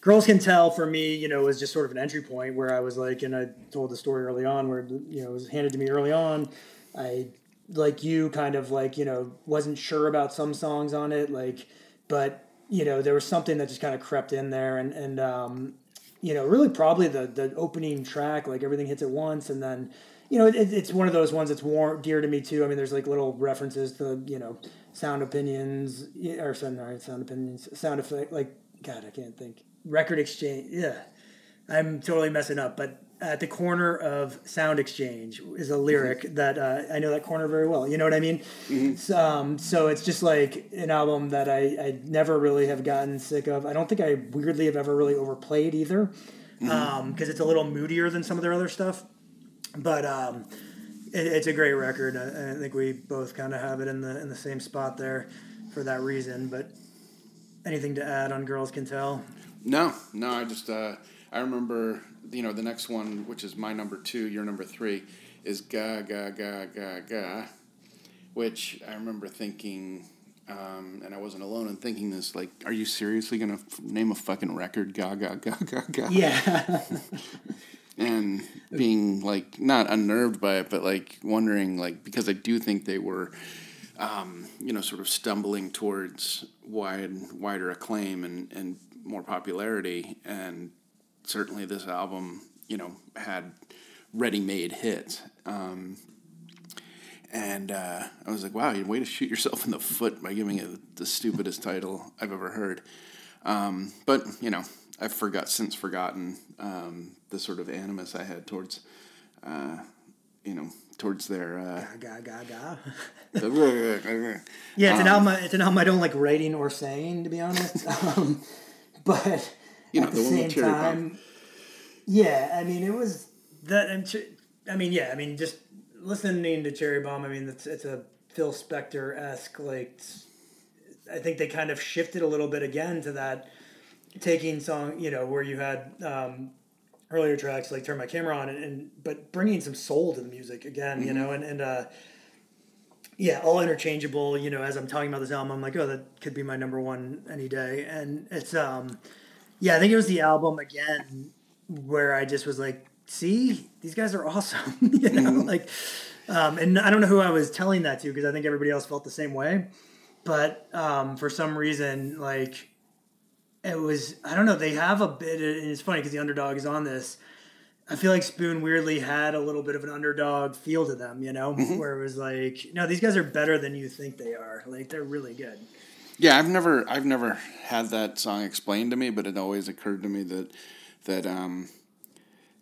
Girls Can Tell for me, you know, was just sort of an entry point where I was like, and I told the story early on where, you know, it was handed to me early on. I, like you, kind of like, you know, wasn't sure about some songs on it, like, but, you know, there was something that just kind of crept in there and, and, um, you know, really probably the, the opening track, like everything hits at once. And then, you know, it, it's one of those ones that's warm, dear to me too. I mean, there's like little references to, you know, sound opinions or no, sound opinions, sound effect, like, God, I can't think. Record exchange. Yeah. I'm totally messing up, but at the corner of Sound Exchange is a lyric that uh, I know that corner very well. You know what I mean? So, um, so it's just like an album that I, I never really have gotten sick of. I don't think I weirdly have ever really overplayed either because it's a little moodier than some of their other stuff. But um, it, it's a great record. I, I think we both kind of have it in the in the same spot there for that reason. But anything to add on Girls Can Tell? No, no, I just uh, I remember you know the next one, which is my number two, your number three, is ga ga ga ga ga, which I remember thinking, um, and I wasn't alone in thinking this. Like, are you seriously gonna f- name a fucking record ga ga ga ga ga? Yeah. (laughs) and being like not unnerved by it, but like wondering like because I do think they were, um, you know, sort of stumbling towards wide wider acclaim and and more popularity, and certainly this album, you know, had ready-made hits. Um, and uh, I was like, wow, you way to shoot yourself in the foot by giving it the stupidest title I've ever heard. Um, but you know, I've forgot since forgotten um, the sort of animus I had towards, uh, you know, towards their. Uh, ga ga ga. the- (laughs) Yeah, it's an Um, album. It's an album I don't like writing or saying, to be honest. (laughs) Um, but You know, at the the one with same Cherry time, yeah. I mean, it was that. And I mean, yeah. I mean, just listening to Cherry Bomb. I mean, it's it's a Phil Spector esque like. I think they kind of shifted a little bit again to that taking song, you know, where you had um, earlier tracks like "Turn My Camera On" and, and but bringing some soul to the music again, you know, and and uh, yeah, all interchangeable. You know, as I'm talking about this album, I'm like, oh, that could be my number one any day. And it's, um, yeah, I think it was the album again where I just was like, see, these guys are awesome. (laughs) you know, like, um, and I don't know who I was telling that to because I think everybody else felt the same way. But um, for some reason, like, it was, I don't know, they have a bit, and it's funny because the underdog is on this. I feel like Spoon weirdly had a little bit of an underdog feel to them, you know, where it was like, no, these guys are better than you think they are. Like they're really good. Yeah, I've never I've never had that song explained to me, but it always occurred to me that that um,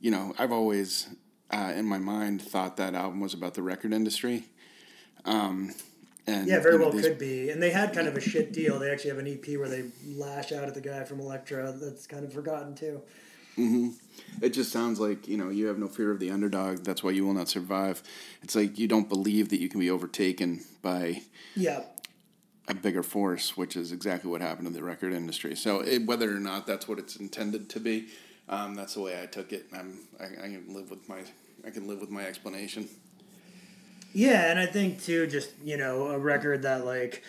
you know I've always uh, in my mind thought that album was about the record industry. Um, and Yeah, very you know, well these- could be. And they had kind of a shit deal. They actually have an EP where they lash out at the guy from Elektra that's kind of forgotten too. Mm-hmm. It just sounds like you know you have no fear of the underdog. That's why you will not survive. It's like you don't believe that you can be overtaken by Yeah. A bigger force, which is exactly what happened in the record industry. So it, whether or not that's what it's intended to be, um, that's the way I took it. I'm, I, I can live with my I can live with my explanation. Yeah, and I think too, just you know, a record that like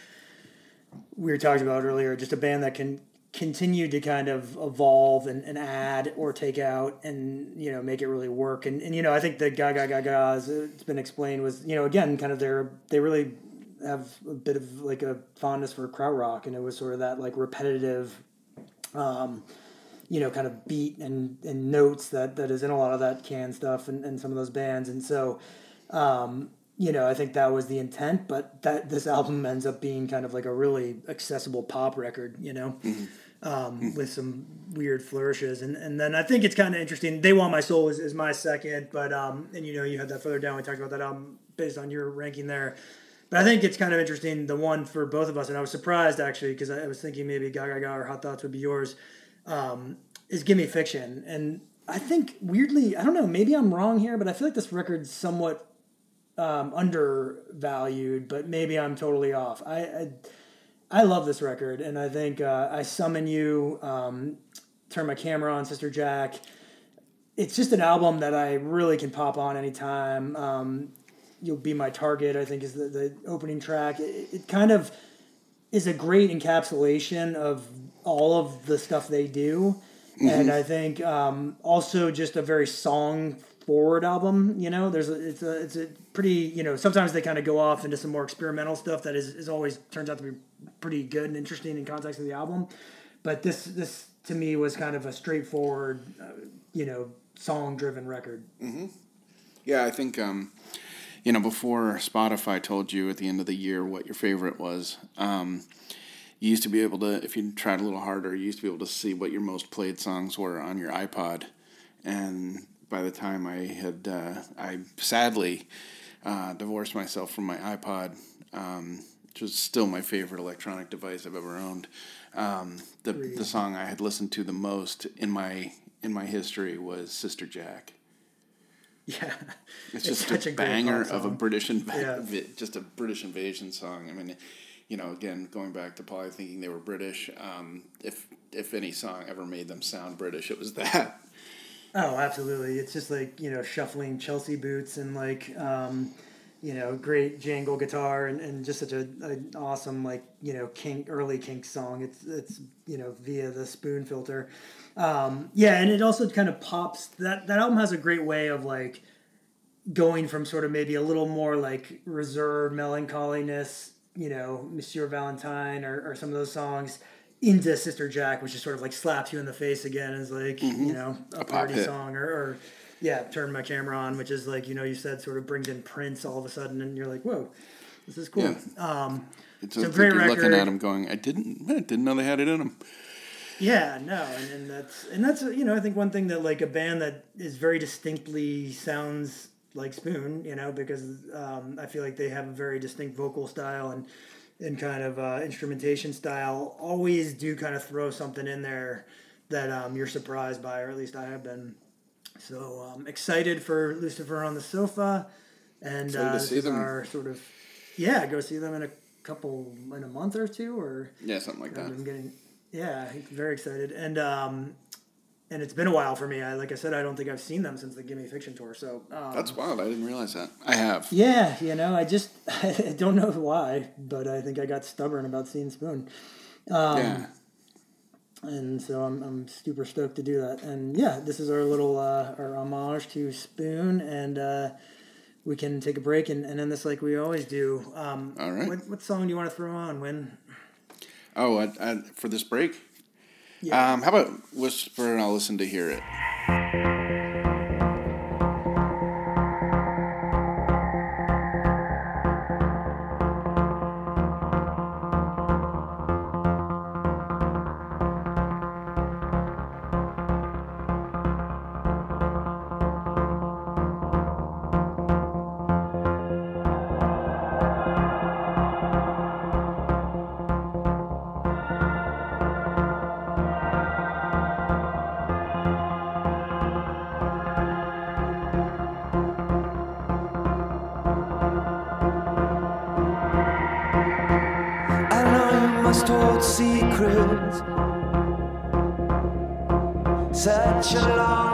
we were talking about earlier, just a band that can continue to kind of evolve and, and add or take out and you know make it really work. And and you know, I think the Gaga Gaga as it's been explained was you know again kind of their they really have a bit of like a fondness for krautrock, and it was sort of that like repetitive. Um, you know, kind of beat and, and notes that, that is in a lot of that can stuff and, and some of those bands. And so, um, you know, I think that was the intent, but that this album ends up being kind of like a really accessible pop record, you know, um, with some weird flourishes. And, and then I think it's kind of interesting. They Want My Soul is, is my second, but, um, and you know, you had that further down. We talked about that album based on your ranking there. But I think it's kind of interesting, the one for both of us, and I was surprised actually because I was thinking maybe Gaga Gaga or Hot Thoughts would be yours, um, is Gimme Fiction. And I think weirdly, I don't know, maybe I'm wrong here, but I feel like this record's somewhat um, undervalued, but maybe I'm totally off. I, I I love this record, and I think uh, I summon you, um, turn my camera on, Sister Jack. It's just an album that I really can pop on anytime. Um, You'll be my target. I think is the, the opening track. It, it kind of is a great encapsulation of all of the stuff they do, and I think um, also just a very song forward album. You know, there's a, it's a it's a pretty you know sometimes they kind of go off into some more experimental stuff that is, is always turns out to be pretty good and interesting in context of the album, but this this to me was kind of a straightforward, uh, you know, song driven record. Yeah, I think um, you know before Spotify told you at the end of the year what your favorite was. Um, you used to be able to, if you tried a little harder, you used to be able to see what your most played songs were on your iPod. And by the time I had, uh, I sadly uh, divorced myself from my iPod, um, which was still my favorite electronic device I've ever owned. Um, the the song I had listened to the most in my in my history was Sister Jack. (laughs) Yeah, It's, It's just such a, a banger of a. British inv- Yeah. just a British invasion song. I mean, you know, again, going back to probably thinking they were British. Um, if if any song ever made them sound British, it was (laughs) that. Oh, absolutely. It's just like, you know, shuffling Chelsea boots and like, um, you know, great jangle guitar and, and just such a, an awesome, like, you know, kink, early kink song. It's, it's, you know, via the spoon filter. Um, yeah. And it also kind of pops that, that album has a great way of like going from sort of maybe a little more like reserved melancholiness, you know, Monsieur Valentine or, or some of those songs into Sister Jack, which just sort of like slaps you in the face again as like, you know, a, pop party hit. song or, or yeah, turn my camera on, which is like, you know, you said sort of brings in Prince all of a sudden and you're like, whoa, this is cool. Yeah. Um, It's So a, great you're looking record. at them going, I didn't, I didn't know they had it in them. Yeah, no, and, and that's and that's you know I think one thing that like a band that is very distinctly sounds like Spoon, you know, because um, I feel like they have a very distinct vocal style and and kind of uh, instrumentation style. Always do kind of throw something in there that um, you're surprised by, or at least I have been. So um, excited for Lucifer on the sofa, and uh, this see is them. our sort of yeah, go see them in a couple in a month or two, or Yeah, something like that. I'm getting, yeah, very excited, and um, and it's been a while for me. I like I said, I don't think I've seen them since the Gimme Fiction tour. So um, That's wild. I didn't realize that. I have. yeah, you know, I just (laughs) I don't know why, but I think I got stubborn about seeing Spoon. Um, yeah. And so I'm, I'm super stoked to do that. And yeah, this is our little uh, our homage to Spoon, and uh, we can take a break and, and end this like we always do. Um, All right. What, what song do you want to throw on? When? Oh, I, I, for this break? Yeah. Um, how about Whisper and I'll listen to hear it? Such a long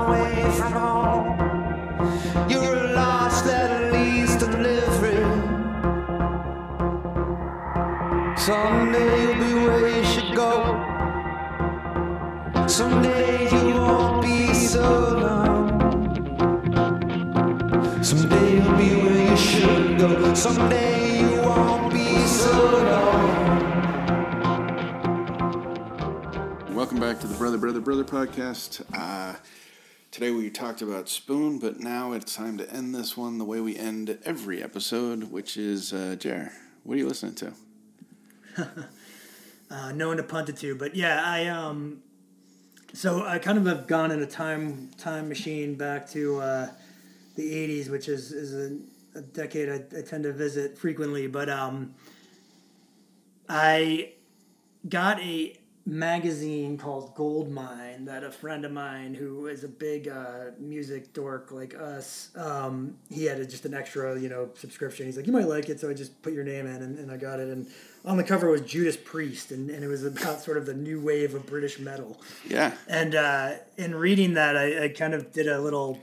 podcast. Uh, today we talked about Spoon, but now it's time to end this one the way we end every episode, which is uh, Jer. What are you listening to? (laughs) uh, no one to punt it to. But yeah, I um, so I kind of have gone in a time time machine back to uh, the '80s, which is is a, a decade I, I tend to visit frequently. But um, I got a magazine called Goldmine that a friend of mine who is a big uh, music dork like us, um, he had a, just an extra, you know, subscription. He's like, you might like it, so I just put your name in, and, and I got it. And on the cover was Judas Priest, and, and it was about sort of the new wave of British metal. Yeah. And uh, in reading that, I, I kind of did a little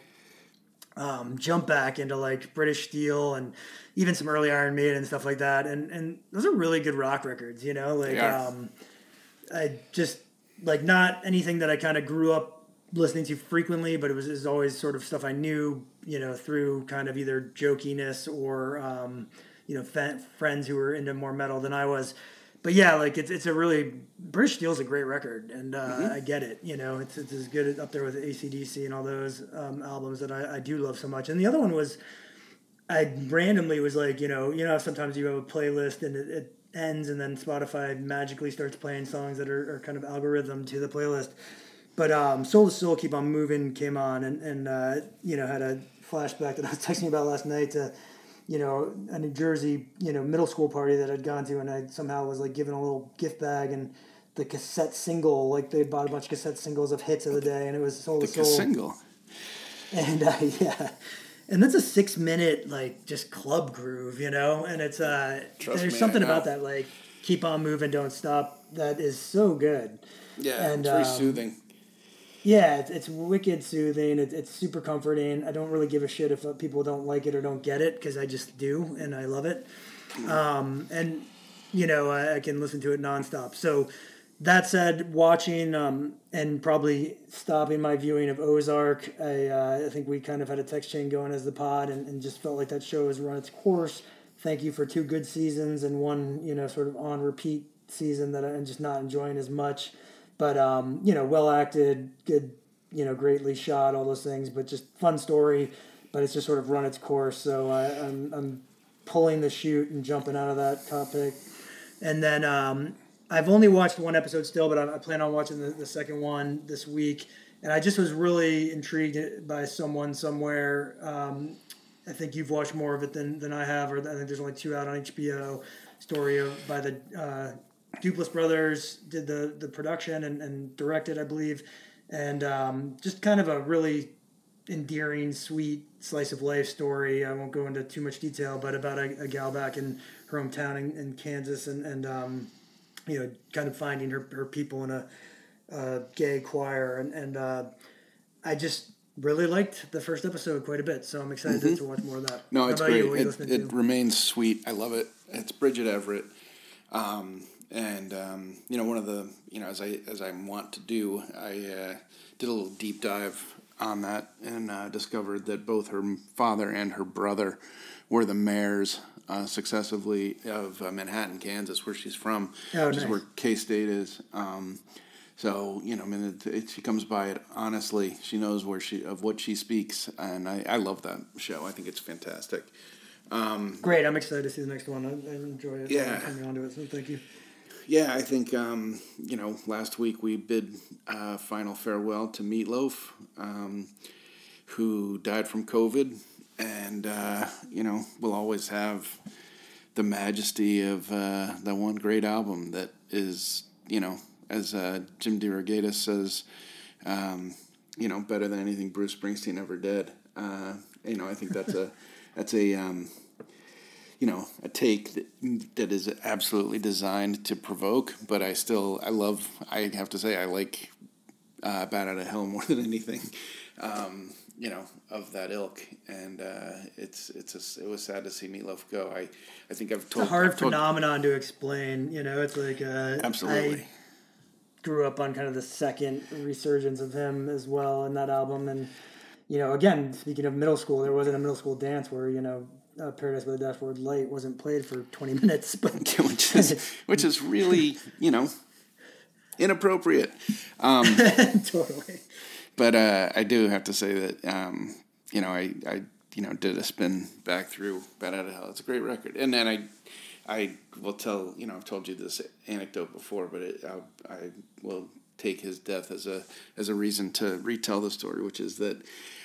um, jump back into like British Steel and even some early Iron Maiden and stuff like that. And and those are really good rock records, you know. Like Yeah. um, I just like not anything that I kind of grew up listening to frequently, but it was, it was always sort of stuff I knew, you know, through kind of either jokiness or um, you know fe- friends who were into more metal than I was. But yeah, like it's it's a really British Steel's a great record, and uh, I get it. You know, it's it's as good up there with ACDC and all those um, albums that I, I do love so much. And the other one was I randomly was like, you know, you know, sometimes you have a playlist and it, it ends, and then Spotify magically starts playing songs that are, are kind of algorithm to the playlist. But um, Soul II Soul, Keep On Moving came on, and and uh, you know had a flashback that I was (laughs) texting about last night to, you know, a New Jersey you know middle school party that I'd gone to, and I somehow was like given a little gift bag and the cassette single, like they bought a bunch of cassette singles of hits of the day, and it was Soul The to Soul single. and uh, (laughs) yeah and that's a six minute like just club groove you know? And it's uh Trust there's me, something about that like keep on moving don't stop that is so good. Yeah. And, it's very um, soothing. yeah it's, it's wicked soothing it, it's super comforting. I don't really give a shit if people don't like it or don't get it because i just do and i love it. Um, and you know I, I can listen to it nonstop. So that said watching um, and probably stopping my viewing of ozark I, uh, I think we kind of had a text chain going as the pod and, and just felt like that show has run its course. Thank you for two good seasons and one you know sort of on repeat season that i'm just not enjoying as much. But um, you know well acted good you know greatly shot all those things but just fun story but it's just sort of run its course. So I, I'm, I'm pulling the chute and jumping out of that topic. And then um, I've only watched one episode still, but I, I plan on watching the, the second one this week. And I just was really intrigued by someone somewhere. Um, I think you've watched more of it than, than I have, or I think there's only two out on HBO. Story of by the uh, Duplass brothers did the the production and, and directed, I believe, and um, just kind of a really endearing, sweet slice of life story. I won't go into too much detail, but about a, a gal back in her hometown in, in Kansas and, and um, you know, kind of finding her, her people in a uh, gay choir, and and uh, I just really liked the first episode quite a bit. So I'm excited to watch more of that. Mm-hmm. No, How it's great. you? What are you It, it remains sweet. I love it. It's Bridget Everett, um, and um, you know one of the you know as I as I want to do, I uh, did a little deep dive on that and uh, discovered that both her father and her brother were the mayors uh, successively of uh, Manhattan, Kansas, where she's from, Oh, which is where K State is. Um, so you know, I mean, it, it, she comes by it honestly. She knows where she of what she speaks, and I, I love that show. I think it's fantastic. Great. I'm excited to see the next one. I, I enjoy it. Yeah. Coming onto it. So thank you. Yeah, I think um, you know. Last week we bid uh, final farewell to Meatloaf, um, who died from COVID, and uh, you know we'll always have the majesty of uh, that one great album that is you know as uh, Jim DeRogatis says, um, you know better than anything Bruce Springsteen ever did. Uh, you know I think that's a (laughs) that's a um, you know a take that, that is absolutely designed to provoke but i still i love i have to say i like uh, bat out of hell more (laughs) than anything um, you know of that ilk and uh, it's it's a, it was sad to see meatloaf go i i think i've told It's a hard I've told- phenomenon to explain. You know, it's like uh, absolutely I grew up on kind of the second resurgence of him as well in that album, and you know, again, speaking of middle school, there wasn't a middle school dance where you know. Uh, Paradise by the Dashboard Light wasn't played for 20 (laughs) minutes, but (laughs) which is which is really you know inappropriate (laughs) totally. But uh, I do have to say that um, you know I, I you know did a spin back through Bat Out of Hell. It's a great record, and then I I will tell you know I've told you this anecdote before, but it, I, I will take his death as a as a reason to retell the story, which is that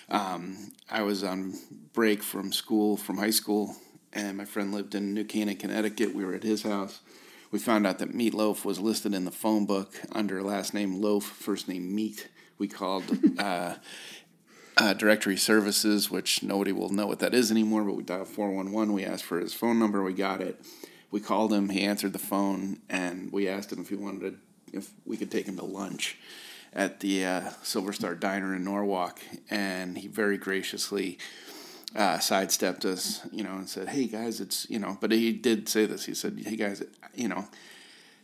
um, I was on break from school from high school, and my friend lived in New Canaan, Connecticut. We were at his house. We found out that Meatloaf was listed in the phone book under last name Loaf, first name Meat. We called uh, uh, directory services, which nobody will know what that is anymore, but we dialed 411. We asked for his phone number. We got it. We called him. He answered the phone, and we asked him if he wanted to, if we could take him to lunch at the uh, Silver Star Diner in Norwalk. And he very graciously uh, sidestepped us, you know, and said, "Hey guys, it's you know." But he did say this. He said, "Hey guys, you know,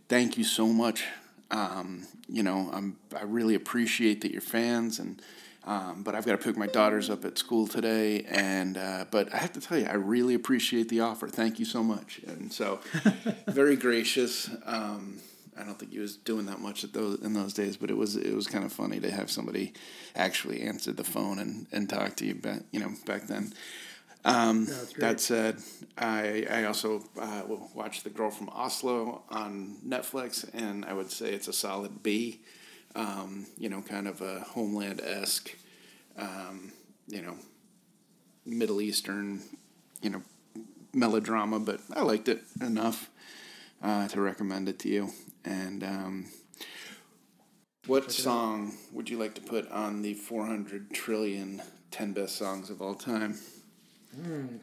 thank you so much. Um, you know, I'm I really appreciate that you're fans, and um, but I've got to pick my daughters up at school today, and uh, but I have to tell you, I really appreciate the offer. Thank you so much." And so, (laughs) very gracious. Um, I don't think he was doing that much at those in those days, but it was it was kind of funny to have somebody actually answer the phone and, and talk to you back you know back then. Um, great. that said, I I also uh, will watch The Girl from Oslo on Netflix, and I would say it's a solid B. Um, you know, kind of a Homeland esque, um, you know, Middle Eastern, you know, melodrama, but I liked it enough uh, to recommend it to you. And um, what song would you like to put on the 400 trillion 10 best songs of all time?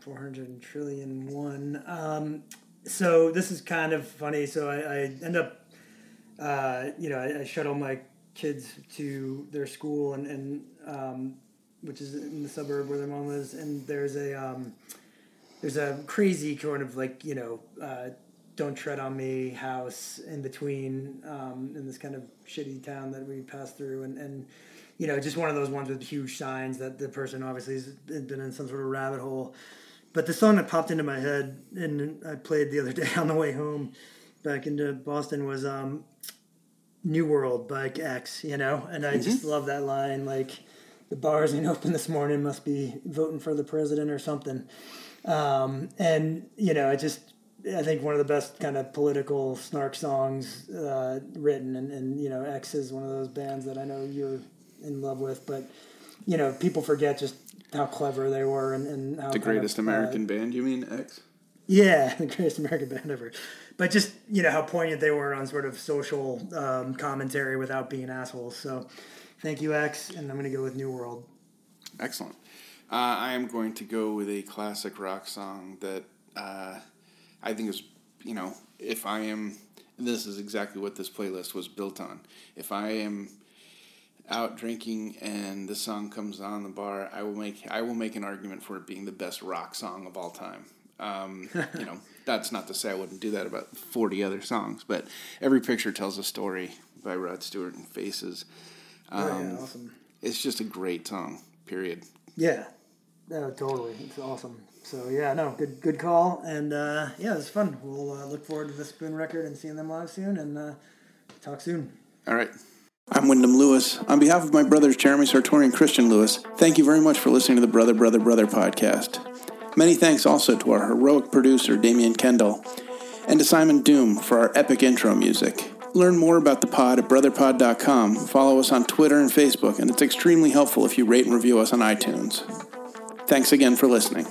400 trillion one. Um, so this is kind of funny. So I, I end up, uh, you know, I, I shuttle my kids to their school and, and um, which is in the suburb where their mom lives. And there's a, um, there's a crazy kind of like, you know, uh, don't tread on me house in between um, in this kind of shitty town that we pass through and, and you know just one of those ones with huge signs that the person obviously has been in some sort of rabbit hole. But the song that popped into my head and i played the other (laughs) day on the way home back into boston was um, new world by x you know? And i just love that line like the bars ain't open this morning must be voting for the president or something. Um, and you know it just I think one of the best kind of political snark songs uh, written, and, and you know, X is one of those bands that I know you're in love with, but you know, people forget just how clever they were and, and how The kind greatest of, uh, American band, you mean X? yeah, (laughs) the greatest American band ever. But just you know how poignant they were on sort of social um, commentary without being assholes. So, thank you, X, and I'm gonna go with New World. Excellent. Uh, I am going to go with a classic rock song that uh, I think is, you know, if I am this is exactly what this playlist was built on. If I am out drinking and the song comes on the bar, I will make I will make an argument for it being the best rock song of all time. Um, (laughs) you know, that's not to say I wouldn't do that about forty other songs, but every picture tells a story by Rod Stewart and Faces. Oh, Um, yeah, awesome. It's just a great song. Period. Yeah, no, totally. It's awesome. So yeah, no, good good call, and uh, yeah, it's fun. We'll uh, look forward to the Spoon record and seeing them live soon, and uh, talk soon. All right. I'm Wyndham Lewis. On behalf of my brothers Jeremy Sartori and Christian Lewis, thank you very much for listening to the Brother, Brother, Brother podcast. Many thanks also to our heroic producer, Damian Kendall, and to Simon Doom for our epic intro music. Learn more about the pod at brotherpod.com. Follow us on Twitter and Facebook, and it's extremely helpful if you rate and review us on iTunes. Thanks again for listening.